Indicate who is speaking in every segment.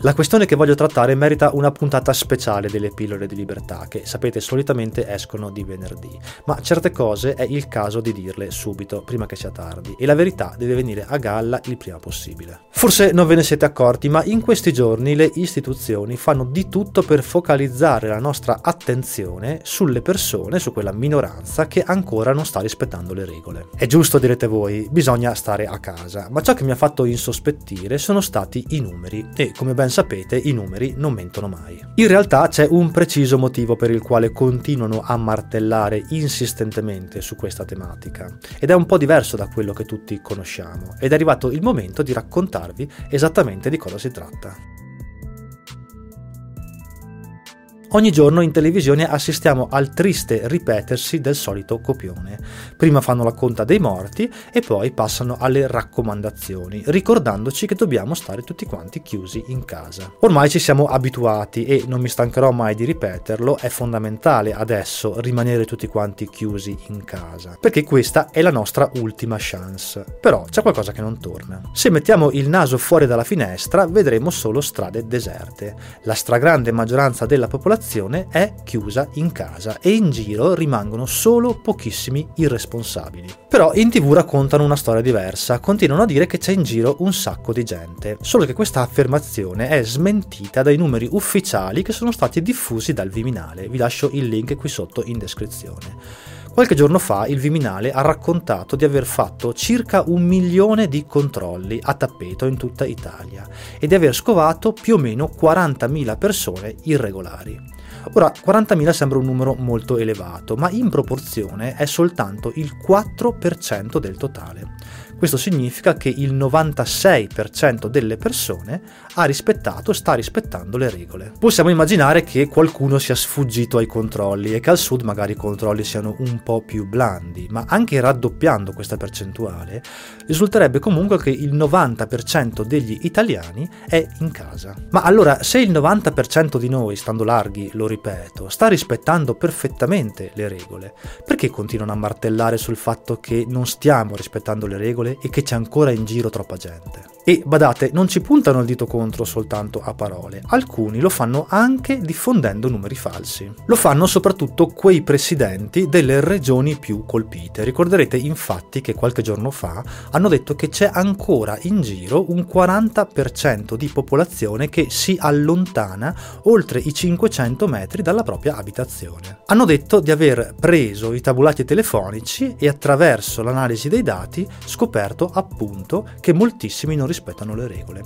Speaker 1: La questione che voglio trattare merita una puntata speciale delle pillole di libertà, che sapete solitamente escono di venerdì, ma certe cose è il caso di dirle subito, prima che sia tardi, e la verità deve venire a galla il prima possibile. Forse non ve ne siete accorti, ma in questi giorni le istituzioni fanno di tutto per focalizzare la nostra attenzione sulle persone, su quella minoranza che ancora non sta rispettando le regole. È giusto, direte voi, bisogna stare a casa, ma ciò che mi ha fatto insospettire sono stati i numeri e, come ben sapete, i numeri non mentono mai. In realtà c'è un preciso motivo per il quale continuano a martellare insistentemente su questa tematica ed è un po' diverso da quello che tutti conosciamo ed è arrivato il momento di raccontarvi esattamente di cosa si tratta. Ogni giorno in televisione assistiamo al triste ripetersi del solito copione. Prima fanno la conta dei morti e poi passano alle raccomandazioni, ricordandoci che dobbiamo stare tutti quanti chiusi in casa. Ormai ci siamo abituati e non mi stancherò mai di ripeterlo, è fondamentale adesso rimanere tutti quanti chiusi in casa, perché questa è la nostra ultima chance. Però c'è qualcosa che non torna. Se mettiamo il naso fuori dalla finestra vedremo solo strade deserte. La stragrande maggioranza della popolazione popolazione è chiusa in casa e in giro rimangono solo pochissimi irresponsabili. Però in tv raccontano una storia diversa, continuano a dire che c'è in giro un sacco di gente, solo che questa affermazione è smentita dai numeri ufficiali che sono stati diffusi dal Viminale, vi lascio il link qui sotto in descrizione. Qualche giorno fa il Viminale ha raccontato di aver fatto circa un milione di controlli a tappeto in tutta Italia e di aver scovato più o meno 40.000 persone irregolari. Ora, 40.000 sembra un numero molto elevato, ma in proporzione è soltanto il 4% del totale. Questo significa che il 96% delle persone ha rispettato, sta rispettando le regole. Possiamo immaginare che qualcuno sia sfuggito ai controlli e che al sud magari i controlli siano un po' più blandi, ma anche raddoppiando questa percentuale risulterebbe comunque che il 90% degli italiani è in casa. Ma allora, se il 90% di noi, stando larghi, lo ripeto, sta rispettando perfettamente le regole, perché continuano a martellare sul fatto che non stiamo rispettando le regole e che c'è ancora in giro troppa gente. E badate, non ci puntano il dito contro soltanto a parole, alcuni lo fanno anche diffondendo numeri falsi. Lo fanno soprattutto quei presidenti delle regioni più colpite. Ricorderete infatti che qualche giorno fa hanno detto che c'è ancora in giro un 40% di popolazione che si allontana oltre i 500 metri dalla propria abitazione. Hanno detto di aver preso i tabulati telefonici e attraverso l'analisi dei dati scoperto appunto che moltissimi non rispettano le regole.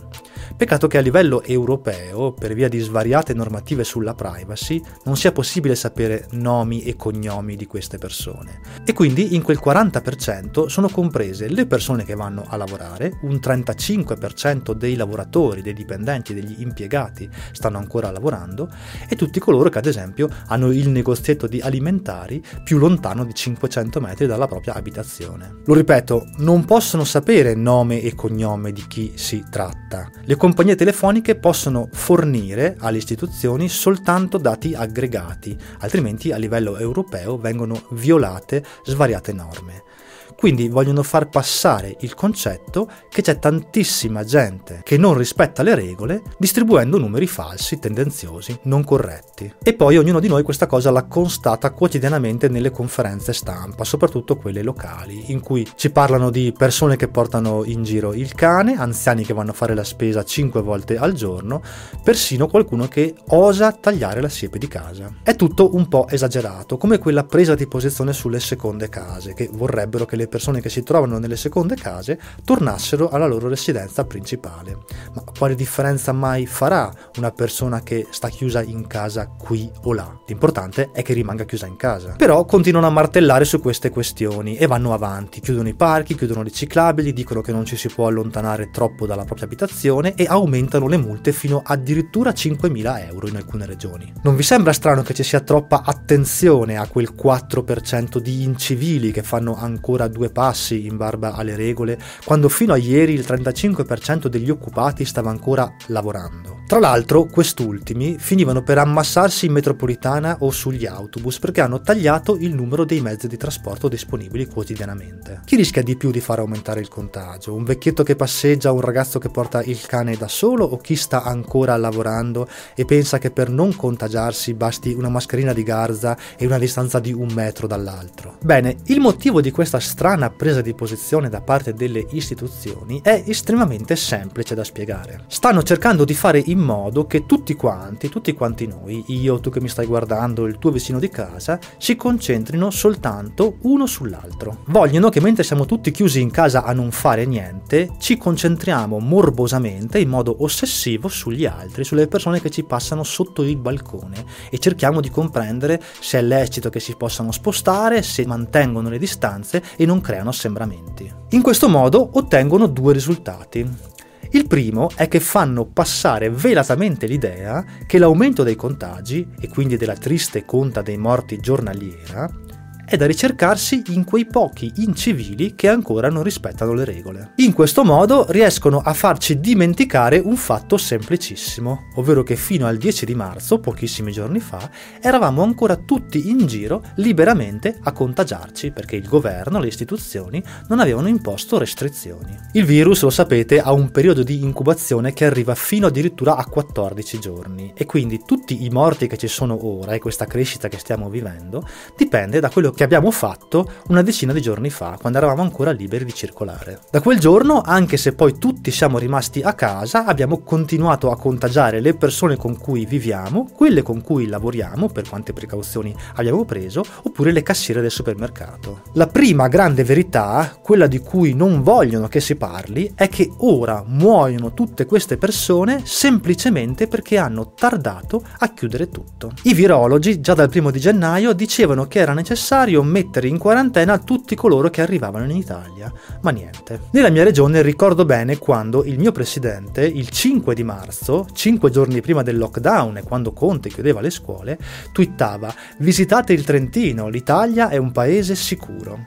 Speaker 1: Peccato che a livello europeo, per via di svariate normative sulla privacy, non sia possibile sapere nomi e cognomi di queste persone. E quindi in quel 40% sono comprese le persone che vanno a lavorare, un 35% dei lavoratori, dei dipendenti, degli impiegati stanno ancora lavorando e tutti coloro che ad esempio hanno il negozietto di alimentari più lontano di 500 metri dalla propria abitazione. Lo ripeto, non possono sapere nome e cognome di chi si tratta. Le compagnie telefoniche possono fornire alle istituzioni soltanto dati aggregati, altrimenti a livello europeo vengono violate svariate norme. Quindi vogliono far passare il concetto che c'è tantissima gente che non rispetta le regole distribuendo numeri falsi, tendenziosi, non corretti. E poi ognuno di noi questa cosa l'ha constata quotidianamente nelle conferenze stampa, soprattutto quelle locali, in cui ci parlano di persone che portano in giro il cane, anziani che vanno a fare la spesa 5 volte al giorno, persino qualcuno che osa tagliare la siepe di casa. È tutto un po' esagerato, come quella presa di posizione sulle seconde case, che vorrebbero che le persone che si trovano nelle seconde case tornassero alla loro residenza principale. Ma quale differenza mai farà una persona che sta chiusa in casa qui o là? L'importante è che rimanga chiusa in casa. Però continuano a martellare su queste questioni e vanno avanti, chiudono i parchi, chiudono le ciclabili, dicono che non ci si può allontanare troppo dalla propria abitazione e aumentano le multe fino addirittura a 5.000 euro in alcune regioni. Non vi sembra strano che ci sia troppa attenzione a quel 4% di incivili che fanno ancora due due passi in barba alle regole, quando fino a ieri il 35% degli occupati stava ancora lavorando. Tra l'altro, quest'ultimi finivano per ammassarsi in metropolitana o sugli autobus perché hanno tagliato il numero dei mezzi di trasporto disponibili quotidianamente. Chi rischia di più di far aumentare il contagio? Un vecchietto che passeggia, un ragazzo che porta il cane da solo o chi sta ancora lavorando e pensa che per non contagiarsi basti una mascherina di garza e una distanza di un metro dall'altro? Bene, il motivo di questa strana presa di posizione da parte delle istituzioni è estremamente semplice da spiegare. Stanno cercando di fare in modo che tutti quanti, tutti quanti noi, io, tu che mi stai guardando, il tuo vicino di casa, si concentrino soltanto uno sull'altro. Vogliono che mentre siamo tutti chiusi in casa a non fare niente, ci concentriamo morbosamente, in modo ossessivo, sugli altri, sulle persone che ci passano sotto il balcone e cerchiamo di comprendere se è lecito che si possano spostare, se mantengono le distanze e non creano assembramenti. In questo modo ottengono due risultati. Il primo è che fanno passare velatamente l'idea che l'aumento dei contagi, e quindi della triste conta dei morti giornaliera, è da ricercarsi in quei pochi incivili che ancora non rispettano le regole. In questo modo riescono a farci dimenticare un fatto semplicissimo, ovvero che fino al 10 di marzo, pochissimi giorni fa, eravamo ancora tutti in giro liberamente a contagiarci perché il governo, le istituzioni non avevano imposto restrizioni. Il virus, lo sapete, ha un periodo di incubazione che arriva fino addirittura a 14 giorni e quindi tutti i morti che ci sono ora e questa crescita che stiamo vivendo dipende da quello che che abbiamo fatto una decina di giorni fa, quando eravamo ancora liberi di circolare. Da quel giorno, anche se poi tutti siamo rimasti a casa, abbiamo continuato a contagiare le persone con cui viviamo, quelle con cui lavoriamo, per quante precauzioni abbiamo preso, oppure le cassiere del supermercato. La prima grande verità, quella di cui non vogliono che si parli, è che ora muoiono tutte queste persone semplicemente perché hanno tardato a chiudere tutto. I virologi già dal primo di gennaio dicevano che era necessario necessario mettere in quarantena tutti coloro che arrivavano in Italia, ma niente. Nella mia regione ricordo bene quando il mio presidente, il 5 di marzo, 5 giorni prima del lockdown e quando Conte chiudeva le scuole, twittava visitate il Trentino, l'Italia è un paese sicuro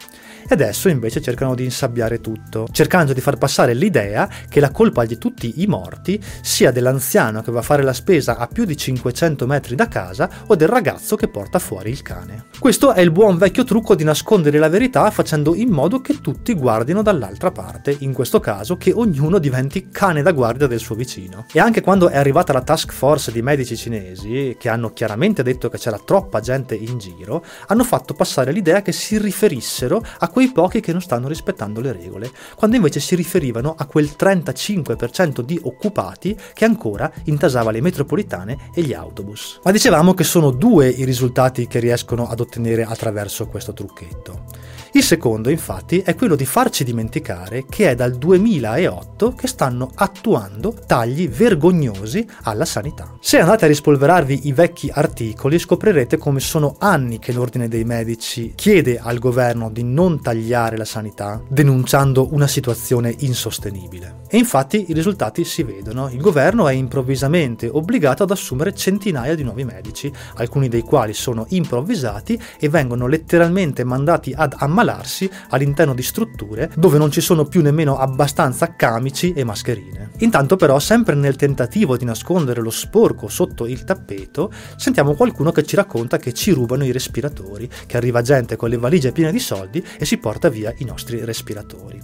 Speaker 1: e adesso invece cercano di insabbiare tutto, cercando di far passare l'idea che la colpa di tutti i morti sia dell'anziano che va a fare la spesa a più di 500 metri da casa o del ragazzo che porta fuori il cane. Questo è il buon vecchio trucco di nascondere la verità facendo in modo che tutti guardino dall'altra parte, in questo caso che ognuno diventi cane da guardia del suo vicino. E anche quando è arrivata la task force di medici cinesi, che hanno chiaramente detto che c'era troppa gente in giro, hanno fatto passare l'idea che si riferissero a quei pochi che non stanno rispettando le regole, quando invece si riferivano a quel 35% di occupati che ancora intasava le metropolitane e gli autobus. Ma dicevamo che sono due i risultati che riescono ad ottenere attraverso questo trucchetto. Il secondo, infatti, è quello di farci dimenticare che è dal 2008 che stanno attuando tagli vergognosi alla sanità. Se andate a rispolverarvi i vecchi articoli scoprirete come sono anni che l'Ordine dei Medici chiede al governo di non tagliare la sanità, denunciando una situazione insostenibile. E infatti i risultati si vedono. Il governo è improvvisamente obbligato ad assumere centinaia di nuovi medici, alcuni dei quali sono improvvisati e vengono letteralmente mandati ad ammalarsi all'interno di strutture dove non ci sono più nemmeno abbastanza camici e mascherine. Intanto però, sempre nel tentativo di nascondere lo sporco sotto il tappeto, sentiamo qualcuno che ci racconta che ci rubano i respiratori, che arriva gente con le valigie piene di soldi e si porta via i nostri respiratori.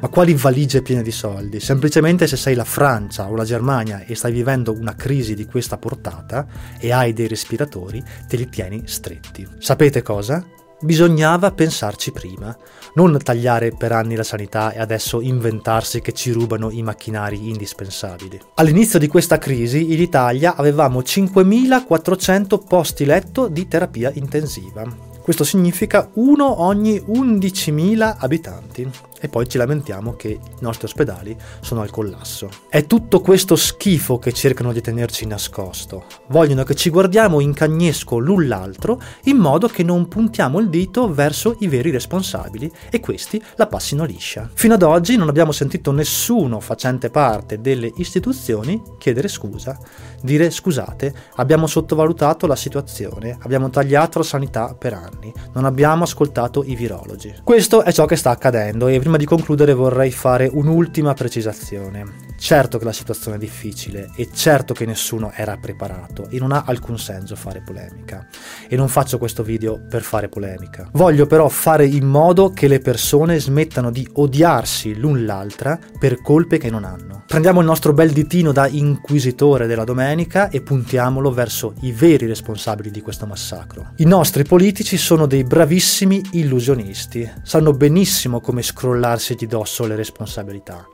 Speaker 1: Ma quali valigie piene di soldi? Semplicemente se sei la Francia o la Germania e stai vivendo una crisi di questa portata e hai dei respiratori, te li tieni stretti. Sapete cosa? Bisognava pensarci prima, non tagliare per anni la sanità e adesso inventarsi che ci rubano i macchinari indispensabili. All'inizio di questa crisi in Italia avevamo 5.400 posti letto di terapia intensiva. Questo significa uno ogni 11.000 abitanti. E poi ci lamentiamo che i nostri ospedali sono al collasso. È tutto questo schifo che cercano di tenerci nascosto. Vogliono che ci guardiamo in cagnesco l'un l'altro in modo che non puntiamo il dito verso i veri responsabili e questi la passino liscia. Fino ad oggi non abbiamo sentito nessuno facente parte delle istituzioni chiedere scusa, dire scusate, abbiamo sottovalutato la situazione, abbiamo tagliato la sanità per anni, non abbiamo ascoltato i virologi. Questo è ciò che sta accadendo e prima di concludere vorrei fare un'ultima precisazione. Certo che la situazione è difficile e certo che nessuno era preparato e non ha alcun senso fare polemica. E non faccio questo video per fare polemica. Voglio però fare in modo che le persone smettano di odiarsi l'un l'altra per colpe che non hanno. Prendiamo il nostro bel ditino da inquisitore della domenica e puntiamolo verso i veri responsabili di questo massacro. I nostri politici sono dei bravissimi illusionisti, sanno benissimo come scrollarsi di dosso le responsabilità.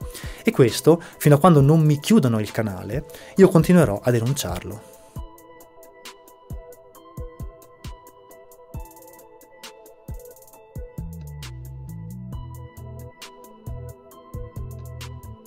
Speaker 1: E questo, fino a quando non mi chiudono il canale, io continuerò a denunciarlo.